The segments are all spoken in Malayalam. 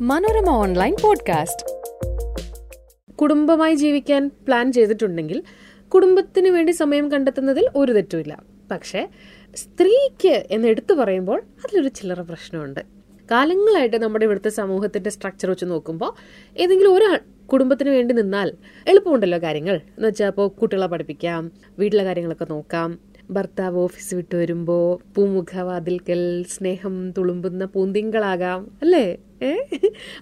Manorama online podcast. കുടുംബമായി ജീവിക്കാൻ പ്ലാൻ ചെയ്തിട്ടുണ്ടെങ്കിൽ കുടുംബത്തിന് വേണ്ടി സമയം കണ്ടെത്തുന്നതിൽ ഒരു തെറ്റുമില്ല. പക്ഷേ സ്ത്രീക്ക് എന്ന് എടുത്തു പറയുമ്പോൾ അതിലൊരു ചില്ലറ പ്രശ്നമുണ്ട്. കാലങ്ങളായിട്ട് നമ്മുടെ ഇവിടുത്തെ സമൂഹത്തിന്റെ സ്ട്രക്ചർ വെച്ച് നോക്കുമ്പോൾ ഏതെങ്കിലും ഒരാൾ കുടുംബത്തിന് വേണ്ടി നിന്നാൽ എളുപ്പമുണ്ടല്ലോ കാര്യങ്ങൾ. എന്ന് വെച്ചാൽ ഇപ്പോൾ കുട്ടികളെ പഠിപ്പിക്കാം വീട്ടിലെ കാര്യങ്ങളൊക്കെ നോക്കാം ഭർത്താവ് ഓഫീസ് വിട്ട് വരുമ്പോ പൂമുഖവാതിൽക്കൽ സ്നേഹം തുളുമ്പുന്ന പൂന്തിങ്കളാകാം അല്ലേ? ഏ?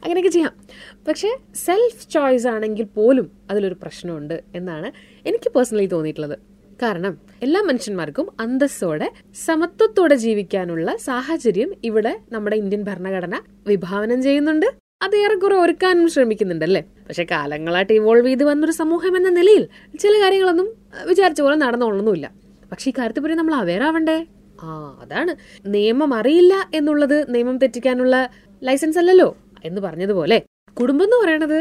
അങ്ങനെയൊക്കെ ചെയ്യാം. പക്ഷേ സെൽഫ് ചോയ്സ് ആണെങ്കിൽ പോലും അതിലൊരു പ്രശ്നമുണ്ട് എന്നാണ് എനിക്ക് പേഴ്സണലി തോന്നിയിട്ടുള്ളത്. കാരണം എല്ലാ മനുഷ്യന്മാർക്കും അന്തസ്സോടെ സമത്വത്തോടെ ജീവിക്കാനുള്ള സാഹചര്യം ഇവിടെ നമ്മുടെ ഇന്ത്യൻ ഭരണഘടന വിഭാവനം ചെയ്യുന്നുണ്ട്. അത് ഏറെക്കുറെ ഒരുക്കാനും ശ്രമിക്കുന്നുണ്ടല്ലേ? പക്ഷെ കാലങ്ങളായിട്ട് ഇവോൾവ് ചെയ്ത് വന്നൊരു സമൂഹം എന്ന നിലയിൽ ചില കാര്യങ്ങളൊന്നും വിചാരിച്ച പോലെ നടന്നോളൊന്നുമില്ല പക്ഷെ ഈ കാര്യത്തിൽ പോലും നമ്മൾ അവെയർ ആവണ്ടേ? ആ അതാണ്. നിയമം അറിയില്ല എന്നുള്ളത് നിയമം തെറ്റിക്കാനുള്ള ലൈസൻസ് അല്ലല്ലോ എന്ന് പറഞ്ഞതുപോലെ. കുടുംബം എന്ന് പറയണത്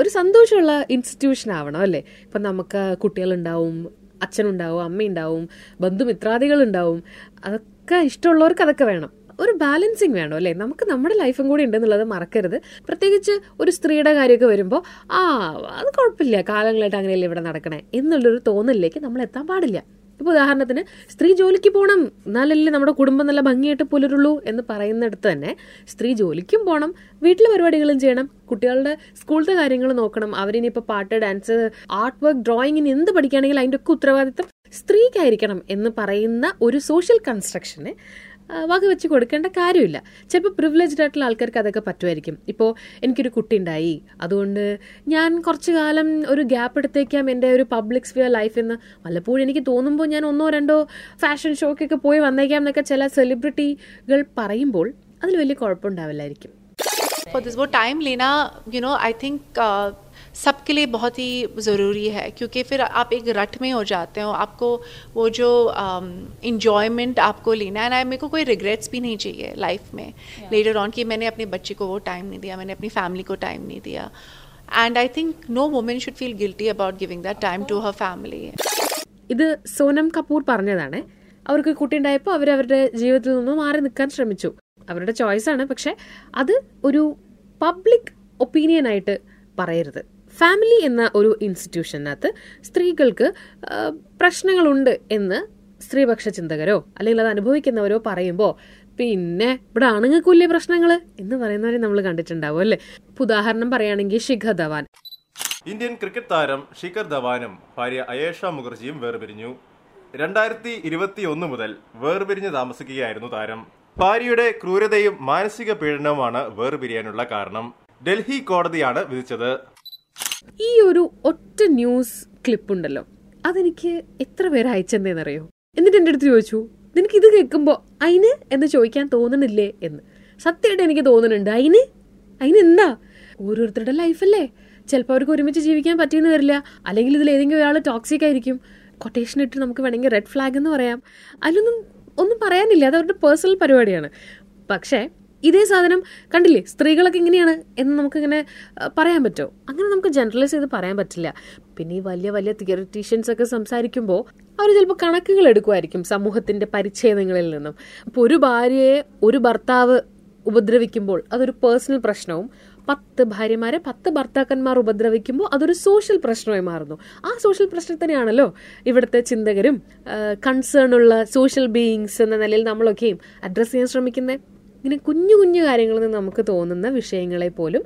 ഒരു സന്തോഷമുള്ള ഇൻസ്റ്റിറ്റ്യൂഷൻ ആവണം അല്ലേ? ഇപ്പൊ നമുക്ക് കുട്ടികളുണ്ടാവും അച്ഛനുണ്ടാവും അമ്മയുണ്ടാവും ബന്ധുമിത്രാദികൾ ഉണ്ടാവും അതൊക്കെ ഇഷ്ടമുള്ളവർക്ക് അതൊക്കെ വേണം. ഒരു ബാലൻസിങ് വേണം അല്ലേ? നമുക്ക് നമ്മുടെ ലൈഫും കൂടി ഉണ്ടെന്നുള്ളത് മറക്കരുത്. പ്രത്യേകിച്ച് ഒരു സ്ത്രീയുടെ കാര്യമൊക്കെ വരുമ്പോൾ ആ അത് കുഴപ്പമില്ല. കാലങ്ങളായിട്ട് അങ്ങനെയല്ലേ ഇവിടെ നടക്കണേ? എന്നുള്ളൊരു തോന്നലിലേക്ക് നമ്മൾ എത്താൻ പാടില്ല. ഇപ്പൊ ഉദാഹരണത്തിന് സ്ത്രീ ജോലിക്ക് പോകണം എന്നാലല്ലേ നമ്മുടെ കുടുംബം നല്ല ഭംഗിയായിട്ട് പുലരുള്ളൂ എന്ന് പറയുന്നിടത്ത് തന്നെ സ്ത്രീ ജോലിക്കും പോകണം വീട്ടിലെ പരിപാടികളും ചെയ്യണം കുട്ടികളുടെ സ്കൂളിലത്തെ കാര്യങ്ങൾ നോക്കണം അവരിനിപ്പോൾ പാട്ട് ഡാൻസ് ആർട്ട് വർക്ക് ഡ്രോയിങ്ങിന് എന്ത് പഠിക്കുകയാണെങ്കിൽ അതിന്റെ ഒക്കെ ഉത്തരവാദിത്തം സ്ത്രീക്കായിരിക്കണം എന്ന് പറയുന്ന ഒരു സോഷ്യൽ കൺസ്ട്രക്ഷനെ വകവെച്ച് കൊടുക്കേണ്ട കാര്യമില്ല. ചിലപ്പോൾ പ്രിവിലേജ്ഡ് ആയിട്ടുള്ള ആൾക്കാർക്ക് അതൊക്കെ പറ്റുമായിരിക്കും. ഇപ്പോൾ എനിക്കൊരു കുട്ടി ഉണ്ടായി അതുകൊണ്ട് ഞാൻ കുറച്ച് കാലം ഒരു ഗ്യാപ്പ് എടുത്തേക്കാം എന്റെ ഒരു പബ്ലിക് സ്ഫിയർ ലൈഫ് എന്ന്. വല്ലപ്പോഴും എനിക്ക് തോന്നുമ്പോൾ ഞാൻ ഒന്നോ രണ്ടോ ഫാഷൻ ഷോക്കൊക്കെ പോയി വന്നേക്കാം എന്നൊക്കെ ചില സെലിബ്രിറ്റികൾ പറയുമ്പോൾ അതിൽ വലിയ കുഴപ്പമുണ്ടാവില്ലായിരിക്കും. For this more time Leena you know I think सबके लिए बहुत ही ज़रूरी है क्योंकि फिर आप एक रट में हो जाते हो आपको वो जो इन्जॉयमेंट um, आपको लेना है ना मेरे को कोई रिग्रेट्स भी नहीं चाहिए लाइफ में लेटर ऑन कि मैंने अपने बच्चे को वो टाइम नहीं दिया मैंने अपनी फैमिली को टाइम नहीं दिया and I think no women should feel guilty about giving that time to her family ഇത് സോനം കപൂർ പറഞ്ഞതാണ് അവർക്ക് കുട്ടി ഉണ്ടായപ്പോൾ അവർ അവരുടെ ജീവിതത്തിൽ നിന്ന് മാറി നിൽക്കാൻ ശ്രമിച്ചു അവരുടെ ചോയ്സ് ആണ് പക്ഷെ അത് ഒരു പബ്ലിക് ഒപ്പീനിയൻ ആയിട്ട് പറയരുത് ഫാമിലി എന്ന ഒരു ഇൻസ്റ്റിറ്റ്യൂഷനകത്ത് സ്ത്രീകൾക്ക് പ്രശ്നങ്ങളുണ്ട് എന്ന് സ്ത്രീപക്ഷ ചിന്തകരോ അല്ലെങ്കിൽ അത് അനുഭവിക്കുന്നവരോ പറയുമ്പോൾ പിന്നെ ഇവിടെ ആണുങ്ങൾക്ക് വലിയ പ്രശ്നങ്ങൾ എന്ന് പറയുന്നവരെ നമ്മൾ കണ്ടിട്ടുണ്ടാവും അല്ലേ? ഉദാഹരണം പറയുകയാണെങ്കിൽ ശിഖർ ധവാൻ. ഇന്ത്യൻ ക്രിക്കറ്റ് താരം ശിഖർ ധവാനും ഭാര്യ അയേഷ മുഖർജിയും വേർപിരിഞ്ഞു. രണ്ടായിരത്തി ഇരുപത്തി ഒന്ന് മുതൽ വേർപിരിഞ്ഞ് താമസിക്കുകയായിരുന്നു താരം. ഭാര്യയുടെ ക്രൂരതയും മാനസിക പീഡനവുമാണ് വേർപിരിയാനുള്ള കാരണം. ഡൽഹി കോടതിയാണ് വിധിച്ചത്. ഈ ഒരു ഒറ്റ ന്യൂസ് ക്ലിപ്പ് ഉണ്ടല്ലോ അതെനിക്ക് എത്ര പേര് അറിയോ എന്നിട്ട് എന്റെ അടുത്ത് ചോദിച്ചു നിനക്ക് ഇത് കേൾക്കുമ്പോൾ അയിന് എന്ന് ചോദിക്കാൻ തോന്നണില്ലേ? എന്ന്. സത്യമായിട്ട് എനിക്ക് തോന്നുന്നുണ്ട് അയിന്? അയിന് എന്താ? ഓരോരുത്തരുടെ ലൈഫല്ലേ? ചിലപ്പോൾ അവർക്ക് ഒരുമിച്ച് ജീവിക്കാൻ പറ്റിയെന്ന് വരില്ല. അല്ലെങ്കിൽ ഇതിൽ ഏതെങ്കിലും ഒരാൾ ടോക്സിക് ആയിരിക്കും. കൊട്ടേഷൻ ഇട്ട് നമുക്ക് വേണമെങ്കിൽ റെഡ് ഫ്ലാഗ് എന്ന് പറയാം. അതിലൊന്നും ഒന്നും പറയാനില്ല. അത് അവരുടെ പേഴ്സണൽ പരിപാടിയാണ്. പക്ഷേ ഇതേ സാധനം കണ്ടില്ലേ? സ്ത്രീകളൊക്കെ ഇങ്ങനെയാണ് എന്ന് നമുക്കിങ്ങനെ പറയാൻ പറ്റുമോ അങ്ങനെ നമുക്ക് ജനറലൈസ് ചെയ്ത് പറയാൻ പറ്റില്ല. പിന്നെ ഈ വലിയ വലിയ തിയറിറ്റീഷ്യൻസ് ഒക്കെ സംസാരിക്കുമ്പോൾ അവർ ചിലപ്പോൾ കണക്കുകൾ എടുക്കുമായിരിക്കും സമൂഹത്തിന്റെ പരിച്ഛേദങ്ങളിൽ നിന്നും. അപ്പോൾ ഒരു ഭാര്യയെ ഒരു ഭർത്താവ് ഉപദ്രവിക്കുമ്പോൾ അതൊരു പേഴ്സണൽ പ്രശ്നവും പത്ത് ഭാര്യമാരെ പത്ത് ഭർത്താക്കന്മാർ ഉപദ്രവിക്കുമ്പോൾ അതൊരു സോഷ്യൽ പ്രശ്നമായി മാറുന്നു. ആ സോഷ്യൽ പ്രശ്നത്തിനെയാണല്ലോ ഇവിടുത്തെ ചിന്തകരും കൺസേൺ ഉള്ള സോഷ്യൽ ബീയിങ്സ് എന്ന നിലയിൽ നമ്മളൊക്കെയും അഡ്രസ്സ് ചെയ്യാൻ ശ്രമിക്കുന്നത് ഇങ്ങനെ കുഞ്ഞു കുഞ്ഞു കാര്യങ്ങളിൽ നിന്ന് നമുക്ക് തോന്നുന്ന വിഷയങ്ങളെ പോലും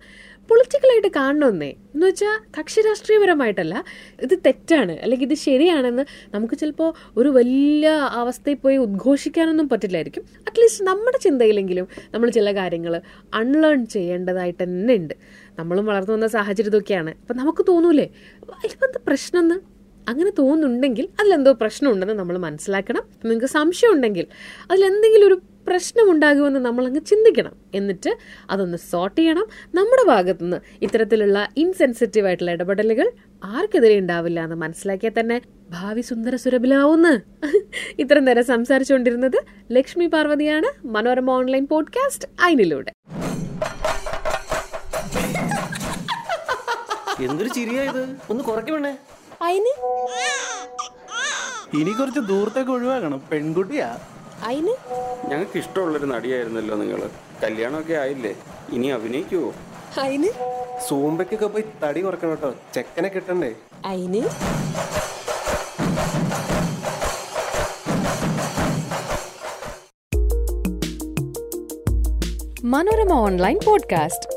പൊളിറ്റിക്കലായിട്ട് കാണണമെന്നേ. എന്ന് വെച്ചാൽ കക്ഷി രാഷ്ട്രീയപരമായിട്ടല്ല ഇത് തെറ്റാണ് അല്ലെങ്കിൽ ഇത് ശരിയാണെന്ന് നമുക്ക് ചിലപ്പോൾ ഒരു വലിയ അവസ്ഥയിൽ പോയി ഉദ്ഘോഷിക്കാനൊന്നും പറ്റില്ലായിരിക്കും. അറ്റ്ലീസ്റ്റ് നമ്മുടെ ചിന്തയിലെങ്കിലും നമ്മൾ ചില കാര്യങ്ങൾ അൺലേൺ ചെയ്യേണ്ടതായിട്ട് തന്നെ ഉണ്ട്. നമ്മളും വളർന്നു വന്ന സാഹചര്യത്തൊക്കെയാണ്. അപ്പം നമുക്ക് തോന്നൂലേ ഇതിപ്പോൾ എന്താ പ്രശ്നം എന്ന് അങ്ങനെ തോന്നുന്നുണ്ടെങ്കിൽ അതിലെന്തോ പ്രശ്നമുണ്ടെന്ന് നമ്മൾ മനസ്സിലാക്കണം. നിങ്ങൾക്ക് സംശയം ഉണ്ടെങ്കിൽ അതിലെന്തെങ്കിലും ഒരു പ്രശ്നം നമ്മളങ്ങ് നമ്മൾ അങ്ങ് ചിന്തിക്കണം. എന്നിട്ട് അതൊന്ന് സോർട്ട് ചെയ്യണം. നമ്മുടെ ഭാഗത്തുനിന്ന് ഇത്തരത്തിലുള്ള ഇൻസെൻസിറ്റീവ് ആയിട്ടുള്ള ഇടപെടലുകൾ ആർക്കെതിരെ ഉണ്ടാവില്ല എന്ന് മനസ്സിലാക്കിയാൽ തന്നെ ഭാവി സുന്ദര സുരഭിലാവുന്ന് ഇത്ര നേരം സംസാരിച്ചുകൊണ്ടിരുന്നത് ലക്ഷ്മി പാർവതിയാണ്. മനോരമ ഓൺലൈൻ പോഡ്കാസ്റ്റ് അയിനിലൂടെ. എന്തൊരു ചിരിയായത് ഒന്ന് കുറയ്ക്കണേ ഇനി കുറച്ച് ദൂരത്തേക്ക് ഒഴിവാക്കണം. പെൺകുട്ടിയാ. അതിന് ഞങ്ങൾക്ക് ഇഷ്ടമുള്ളൊരു നടിയായിരുന്നല്ലോ നിങ്ങൾ കല്യാണമൊക്കെ ആയില്ലേ? ഇനി അഭിനയിക്കുവോ? അതിന് സൂമ്പയ്ക്കൊക്കെ പോയി തടി കുറക്കണം കേട്ടോ. ചെക്കനെ കിട്ടണ്ടേ? അതിന് മനോരമ ഓൺലൈൻ പോഡ്കാസ്റ്റ്.